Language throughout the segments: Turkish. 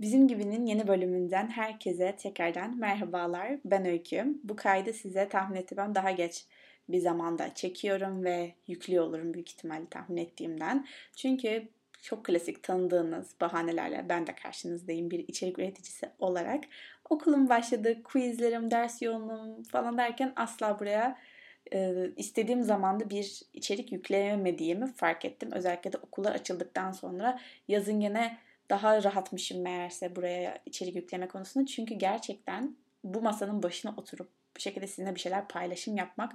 Bizim Gibi'nin yeni bölümünden herkese tekrardan merhabalar. Ben Öykü. Bu kaydı size tahmin ettiğimden daha geç bir zamanda çekiyorum ve yüklüyor olurum büyük ihtimalle tahmin ettiğimden. Çünkü çok klasik tanıdığınız bahanelerle ben de karşınızdayım bir içerik üreticisi olarak. Okulum başladı, quizlerim, ders yoğunluğum falan derken asla buraya e, istediğim zamanda bir içerik yükleyemediğimi fark ettim. Özellikle de okullar açıldıktan sonra yazın gene daha rahatmışım meğerse buraya içerik yükleme konusunda. Çünkü gerçekten bu masanın başına oturup bu şekilde sizinle bir şeyler paylaşım yapmak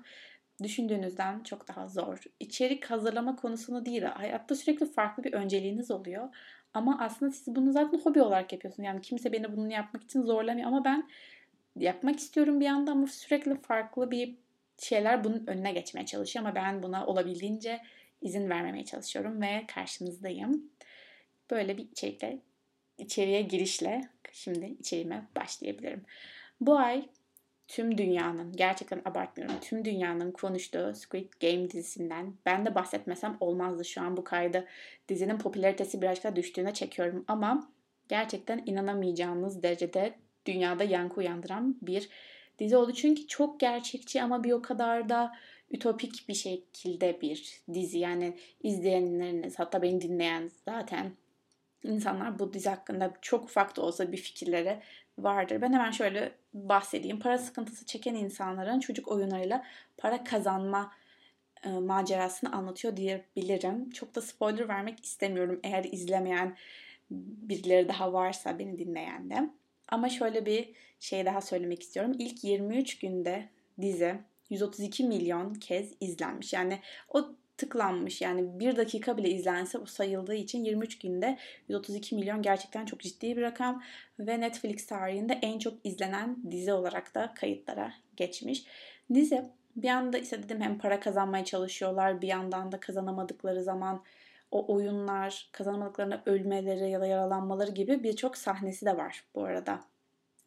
düşündüğünüzden çok daha zor. İçerik hazırlama konusunu değil, hayatta sürekli farklı bir önceliğiniz oluyor. Ama aslında siz bunu zaten hobi olarak yapıyorsunuz. Yani kimse beni bunu yapmak için zorlamıyor ama ben yapmak istiyorum bir yandan ama sürekli farklı bir şeyler bunun önüne geçmeye çalışıyor ama ben buna olabildiğince izin vermemeye çalışıyorum ve karşınızdayım. Böyle bir içerikle, içeriye girişle şimdi içeriğime başlayabilirim. Bu ay tüm dünyanın, gerçekten abartmıyorum, tüm dünyanın konuştuğu Squid Game dizisinden ben de bahsetmesem olmazdı şu an bu kaydı. Dizinin popülaritesi birazcık daha düştüğüne çekiyorum ama gerçekten inanamayacağınız derecede dünyada yankı uyandıran bir dizi oldu. Çünkü çok gerçekçi ama bir o kadar da ütopik bir şekilde bir dizi. Yani izleyenleriniz hatta beni dinleyen zaten insanlar bu dizi hakkında çok ufak da olsa bir fikirleri vardır. Ben hemen şöyle bahsedeyim. Para sıkıntısı çeken insanların çocuk oyunlarıyla para kazanma e, macerasını anlatıyor diyebilirim. Çok da spoiler vermek istemiyorum eğer izlemeyen birileri daha varsa beni dinleyen de. Ama şöyle bir şey daha söylemek istiyorum. İlk 23 günde dizi 132 milyon kez izlenmiş. Yani o tıklanmış. Yani bir dakika bile izlense bu sayıldığı için 23 günde 132 milyon gerçekten çok ciddi bir rakam ve Netflix tarihinde en çok izlenen dizi olarak da kayıtlara geçmiş. Dizi bir anda işte dedim hem para kazanmaya çalışıyorlar bir yandan da kazanamadıkları zaman o oyunlar, kazanamadıklarına ölmeleri ya da yaralanmaları gibi birçok sahnesi de var bu arada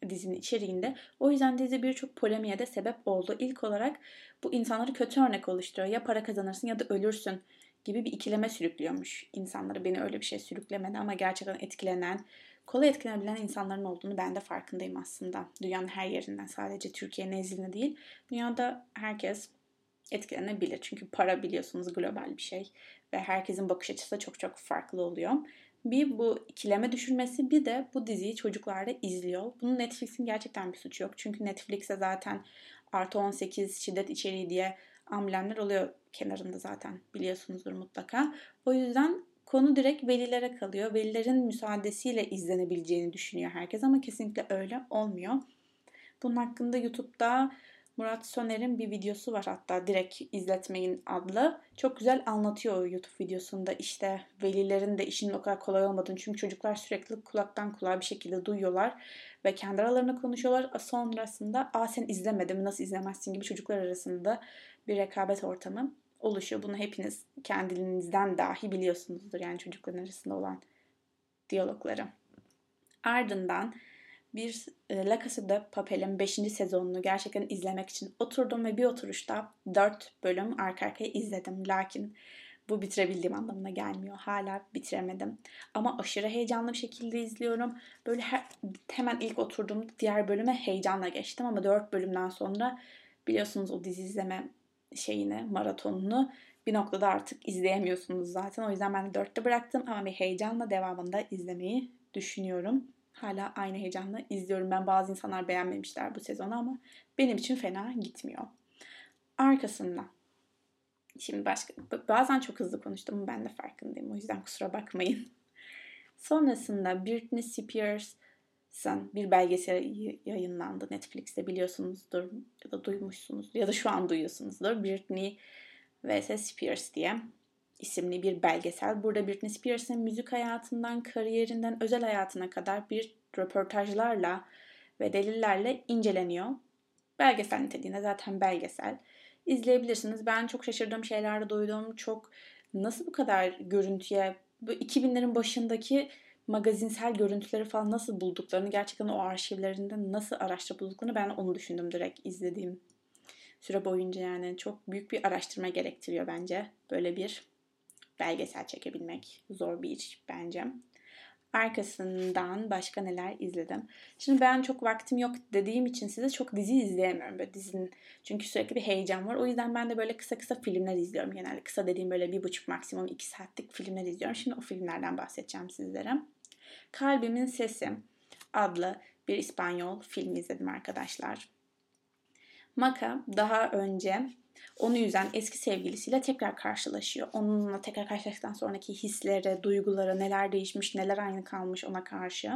dizinin içeriğinde. O yüzden dizi birçok polemiğe de sebep oldu. İlk olarak bu insanları kötü örnek oluşturuyor. Ya para kazanırsın ya da ölürsün gibi bir ikileme sürüklüyormuş insanları. Beni öyle bir şey sürüklemedi ama gerçekten etkilenen, kolay etkilenebilen insanların olduğunu ben de farkındayım aslında. Dünyanın her yerinden sadece Türkiye nezdinde değil. Dünyada herkes etkilenebilir. Çünkü para biliyorsunuz global bir şey ve herkesin bakış açısı da çok çok farklı oluyor. Bir bu ikileme düşürmesi bir de bu diziyi çocuklar da izliyor. Bunun Netflix'in gerçekten bir suçu yok. Çünkü Netflix'e zaten artı 18 şiddet içeriği diye amblemler oluyor kenarında zaten biliyorsunuzdur mutlaka. O yüzden konu direkt velilere kalıyor. Velilerin müsaadesiyle izlenebileceğini düşünüyor herkes ama kesinlikle öyle olmuyor. Bunun hakkında YouTube'da Murat Soner'in bir videosu var hatta direkt izletmeyin adlı. Çok güzel anlatıyor YouTube videosunda işte velilerin de işinin o kadar kolay olmadığını. Çünkü çocuklar sürekli kulaktan kulağa bir şekilde duyuyorlar ve kendi aralarında konuşuyorlar. Sonrasında aa sen izlemedin nasıl izlemezsin gibi çocuklar arasında bir rekabet ortamı oluşuyor. Bunu hepiniz kendinizden dahi biliyorsunuzdur yani çocukların arasında olan diyalogları. Ardından bir e, La Casa de Papel'in 5. sezonunu gerçekten izlemek için oturdum ve bir oturuşta 4 bölüm arka arkaya izledim. Lakin bu bitirebildiğim anlamına gelmiyor. Hala bitiremedim. Ama aşırı heyecanlı bir şekilde izliyorum. Böyle her, hemen ilk oturduğumda diğer bölüme heyecanla geçtim ama 4 bölümden sonra biliyorsunuz o dizi izleme şeyini, maratonunu bir noktada artık izleyemiyorsunuz zaten. O yüzden ben de 4'te bıraktım ama bir heyecanla devamında izlemeyi düşünüyorum. Hala aynı heyecanla izliyorum. Ben bazı insanlar beğenmemişler bu sezonu ama benim için fena gitmiyor. Arkasından Şimdi başka bazen çok hızlı konuştum ben de farkındayım. O yüzden kusura bakmayın. Sonrasında Britney Spears'ın bir belgesel yayınlandı Netflix'te biliyorsunuzdur ya da duymuşsunuz ya da şu an duyuyorsunuzdur. Britney vs Spears diye isimli bir belgesel. Burada Britney Spears'ın müzik hayatından, kariyerinden, özel hayatına kadar bir röportajlarla ve delillerle inceleniyor. Belgesel niteliğinde zaten belgesel. İzleyebilirsiniz. Ben çok şaşırdığım şeyler duydum. Çok nasıl bu kadar görüntüye, bu 2000'lerin başındaki magazinsel görüntüleri falan nasıl bulduklarını, gerçekten o arşivlerinde nasıl araştırıp bulduklarını ben onu düşündüm direkt izlediğim süre boyunca yani çok büyük bir araştırma gerektiriyor bence böyle bir belgesel çekebilmek zor bir iş bence. Arkasından başka neler izledim. Şimdi ben çok vaktim yok dediğim için size çok dizi izleyemiyorum. Böyle dizinin çünkü sürekli bir heyecan var. O yüzden ben de böyle kısa kısa filmler izliyorum. Genelde kısa dediğim böyle bir buçuk maksimum iki saatlik filmler izliyorum. Şimdi o filmlerden bahsedeceğim sizlere. Kalbimin Sesi adlı bir İspanyol film izledim arkadaşlar. Maka daha önce onu yüzen eski sevgilisiyle tekrar karşılaşıyor. Onunla tekrar karşılaştıktan sonraki hisleri, duyguları, neler değişmiş, neler aynı kalmış ona karşı.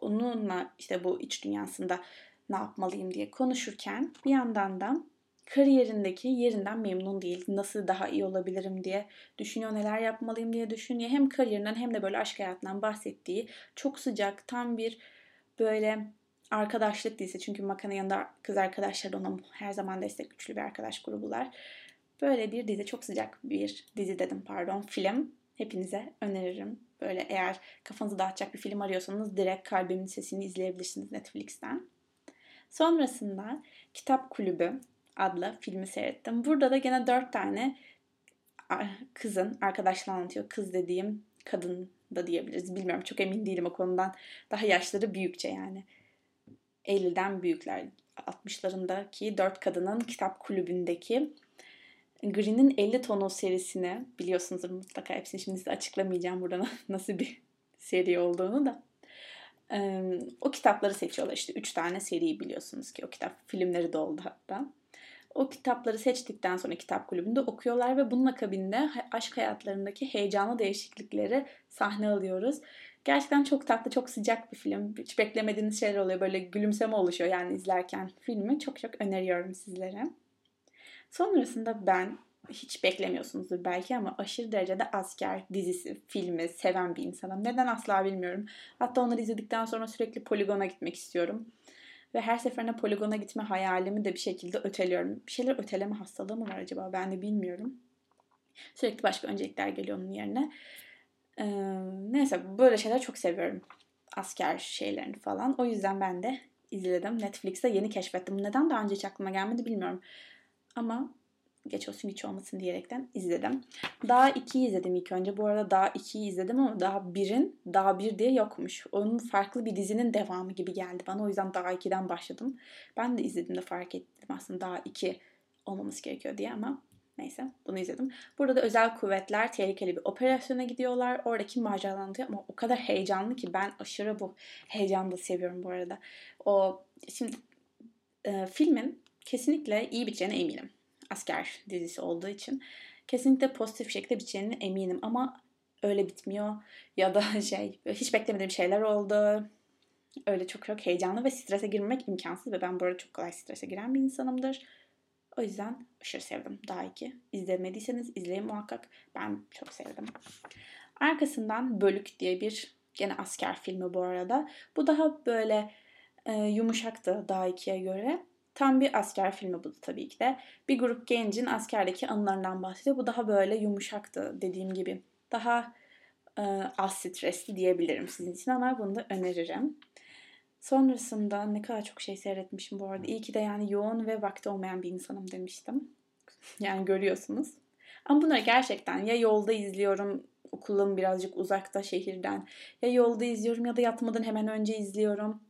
Onunla işte bu iç dünyasında ne yapmalıyım diye konuşurken bir yandan da kariyerindeki yerinden memnun değil. Nasıl daha iyi olabilirim diye düşünüyor, neler yapmalıyım diye düşünüyor. Hem kariyerinden hem de böyle aşk hayatından bahsettiği çok sıcak, tam bir böyle arkadaşlık dizisi. Çünkü Makan'ın yanında kız arkadaşları ona her zaman destek güçlü bir arkadaş grubular. Böyle bir dizi çok sıcak bir dizi dedim pardon film. Hepinize öneririm. Böyle eğer kafanızı dağıtacak bir film arıyorsanız direkt Kalbimin Sesini izleyebilirsiniz Netflix'ten. Sonrasında Kitap Kulübü adlı filmi seyrettim. Burada da gene dört tane kızın arkadaşlar anlatıyor. Kız dediğim kadın da diyebiliriz. Bilmiyorum çok emin değilim o konudan. Daha yaşları büyükçe yani. 50'den büyükler. 60'larındaki dört kadının kitap kulübündeki Green'in 50 tonu serisini biliyorsunuzdur mutlaka hepsini şimdi size açıklamayacağım burada nasıl bir seri olduğunu da. o kitapları seçiyorlar işte 3 tane seriyi biliyorsunuz ki o kitap filmleri de oldu hatta. O kitapları seçtikten sonra kitap kulübünde okuyorlar ve bunun akabinde aşk hayatlarındaki heyecanlı değişiklikleri sahne alıyoruz. Gerçekten çok tatlı, çok sıcak bir film. Hiç beklemediğiniz şeyler oluyor. Böyle gülümseme oluşuyor yani izlerken filmi. Çok çok öneriyorum sizlere. Sonrasında ben hiç beklemiyorsunuzdur belki ama aşırı derecede asker dizisi, filmi seven bir insanım. Neden asla bilmiyorum. Hatta onları izledikten sonra sürekli poligona gitmek istiyorum. Ve her seferinde poligona gitme hayalimi de bir şekilde öteliyorum. Bir şeyler öteleme hastalığı mı var acaba ben de bilmiyorum. Sürekli başka öncelikler geliyor onun yerine. Neyse böyle şeyler çok seviyorum. Asker şeylerini falan. O yüzden ben de izledim. Netflix'te yeni keşfettim. Neden daha önce hiç aklıma gelmedi bilmiyorum. Ama geç olsun hiç olmasın diyerekten izledim. Daha 2'yi izledim ilk önce. Bu arada daha 2'yi izledim ama daha 1'in daha 1 diye yokmuş. Onun farklı bir dizinin devamı gibi geldi bana. O yüzden daha 2'den başladım. Ben de izlediğimde fark ettim aslında daha 2 olmaması gerekiyor diye ama Neyse bunu izledim. Burada da özel kuvvetler tehlikeli bir operasyona gidiyorlar. Oradaki maceraları anlatıyor ama o kadar heyecanlı ki ben aşırı bu heyecanı da seviyorum bu arada. O şimdi e, filmin kesinlikle iyi biteceğine eminim. Asker dizisi olduğu için. Kesinlikle pozitif şekilde biteceğine eminim ama öyle bitmiyor. Ya da şey hiç beklemediğim şeyler oldu. Öyle çok çok heyecanlı ve strese girmek imkansız ve ben bu arada çok kolay strese giren bir insanımdır. O yüzden aşırı sevdim daha iki. İzlemediyseniz izleyin muhakkak. Ben çok sevdim. Arkasından Bölük diye bir gene asker filmi bu arada. Bu daha böyle e, yumuşaktı daha ikiye göre. Tam bir asker filmi bu tabii ki de. Bir grup gencin askerdeki anılarından bahsediyor. Bu daha böyle yumuşaktı dediğim gibi. Daha e, az stresli diyebilirim sizin için ama bunu da öneririm. Sonrasında ne kadar çok şey seyretmişim bu arada. İyi ki de yani yoğun ve vakti olmayan bir insanım demiştim. Yani görüyorsunuz. Ama bunları gerçekten ya yolda izliyorum okulum birazcık uzakta şehirden ya yolda izliyorum ya da yatmadan hemen önce izliyorum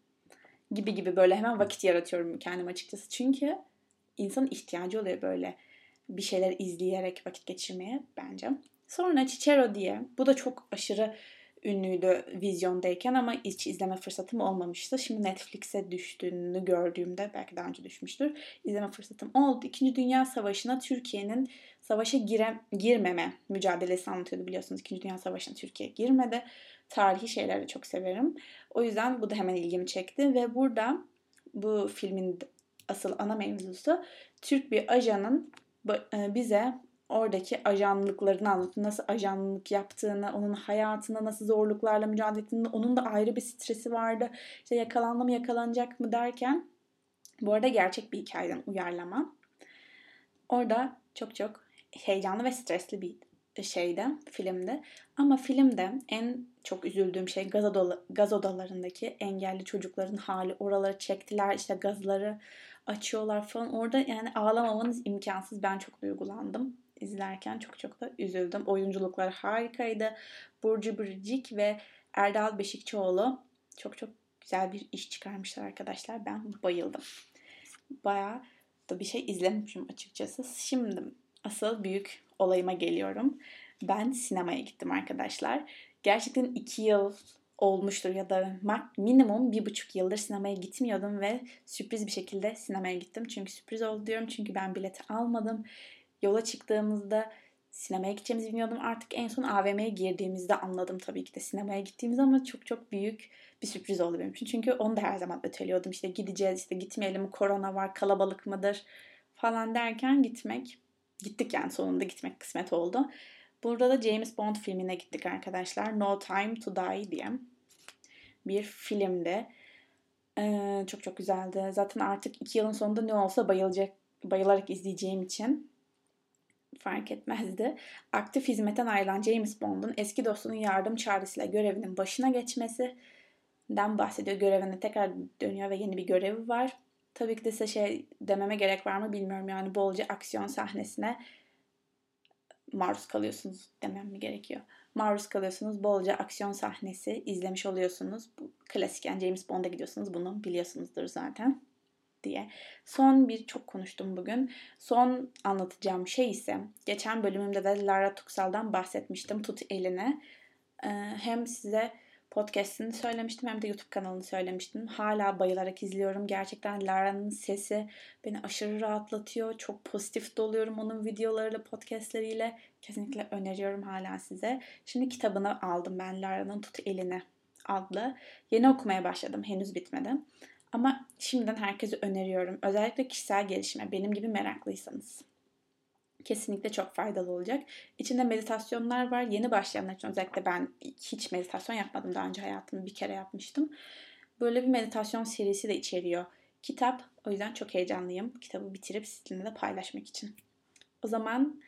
gibi gibi böyle hemen vakit yaratıyorum kendim açıkçası. Çünkü insanın ihtiyacı oluyor böyle bir şeyler izleyerek vakit geçirmeye bence. Sonra Cicero diye bu da çok aşırı ünlüydü vizyondayken ama hiç izleme fırsatım olmamıştı. Şimdi Netflix'e düştüğünü gördüğümde belki daha önce düşmüştür. İzleme fırsatım oldu. İkinci Dünya Savaşı'na Türkiye'nin savaşa gire, girmeme mücadelesi anlatıyordu biliyorsunuz. İkinci Dünya Savaşı'na Türkiye girmedi. Tarihi şeyleri çok severim. O yüzden bu da hemen ilgimi çekti ve burada bu filmin asıl ana mevzusu Türk bir ajanın e, bize oradaki ajanlıklarını anlatıyor. Nasıl ajanlık yaptığını, onun hayatında nasıl zorluklarla mücadele ettiğini, onun da ayrı bir stresi vardı. İşte yakalandı mı yakalanacak mı derken bu arada gerçek bir hikayeden uyarlama. Orada çok çok heyecanlı ve stresli bir şeyde, filmde. Ama filmde en çok üzüldüğüm şey gaz, odalı, gaz odalarındaki engelli çocukların hali. Oraları çektiler, işte gazları açıyorlar falan. Orada yani ağlamamanız imkansız. Ben çok duygulandım izlerken çok çok da üzüldüm. Oyunculuklar harikaydı. Burcu Biricik ve Erdal Beşikçioğlu çok çok güzel bir iş çıkarmışlar arkadaşlar. Ben bayıldım. Bayağı da bir şey izlemişim açıkçası. Şimdi asıl büyük olayıma geliyorum. Ben sinemaya gittim arkadaşlar. Gerçekten iki yıl olmuştur ya da minimum bir buçuk yıldır sinemaya gitmiyordum ve sürpriz bir şekilde sinemaya gittim. Çünkü sürpriz oldu diyorum çünkü ben bileti almadım. Yola çıktığımızda sinemaya gideceğimizi bilmiyordum. Artık en son AVM'ye girdiğimizde anladım tabii ki de sinemaya gittiğimiz ama çok çok büyük bir sürpriz oldu benim için. Çünkü onu da her zaman öteliyordum. İşte gideceğiz, işte gitmeyelim, korona var, kalabalık mıdır falan derken gitmek. Gittik yani sonunda gitmek kısmet oldu. Burada da James Bond filmine gittik arkadaşlar. No Time to Die diye bir filmdi. Ee, çok çok güzeldi. Zaten artık iki yılın sonunda ne olsa bayılacak, bayılarak izleyeceğim için fark etmezdi. Aktif hizmetten ayrılan James Bond'un eski dostunun yardım çağrısıyla görevinin başına geçmesinden bahsediyor. Görevine tekrar dönüyor ve yeni bir görevi var. Tabii ki de size şey dememe gerek var mı bilmiyorum yani bolca aksiyon sahnesine maruz kalıyorsunuz demem mi gerekiyor. Maruz kalıyorsunuz. Bolca aksiyon sahnesi izlemiş oluyorsunuz. Bu klasik yani James Bond'a gidiyorsunuz. Bunu biliyorsunuzdur zaten diye. Son bir çok konuştum bugün. Son anlatacağım şey ise geçen bölümümde de Lara Tuksal'dan bahsetmiştim. Tut eline. Ee, hem size podcast'ini söylemiştim hem de YouTube kanalını söylemiştim. Hala bayılarak izliyorum. Gerçekten Lara'nın sesi beni aşırı rahatlatıyor. Çok pozitif doluyorum onun videolarıyla, podcastleriyle. Kesinlikle öneriyorum hala size. Şimdi kitabını aldım ben Lara'nın Tut Elini adlı. Yeni okumaya başladım. Henüz bitmedi. Ama şimdiden herkese öneriyorum. Özellikle kişisel gelişime benim gibi meraklıysanız. Kesinlikle çok faydalı olacak. İçinde meditasyonlar var. Yeni başlayanlar için özellikle ben hiç meditasyon yapmadım daha önce hayatımda bir kere yapmıştım. Böyle bir meditasyon serisi de içeriyor. Kitap o yüzden çok heyecanlıyım. Kitabı bitirip sizinle de paylaşmak için. O zaman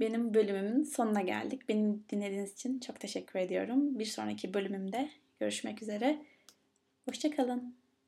benim bölümümün sonuna geldik. Beni dinlediğiniz için çok teşekkür ediyorum. Bir sonraki bölümümde görüşmek üzere. Hoşçakalın.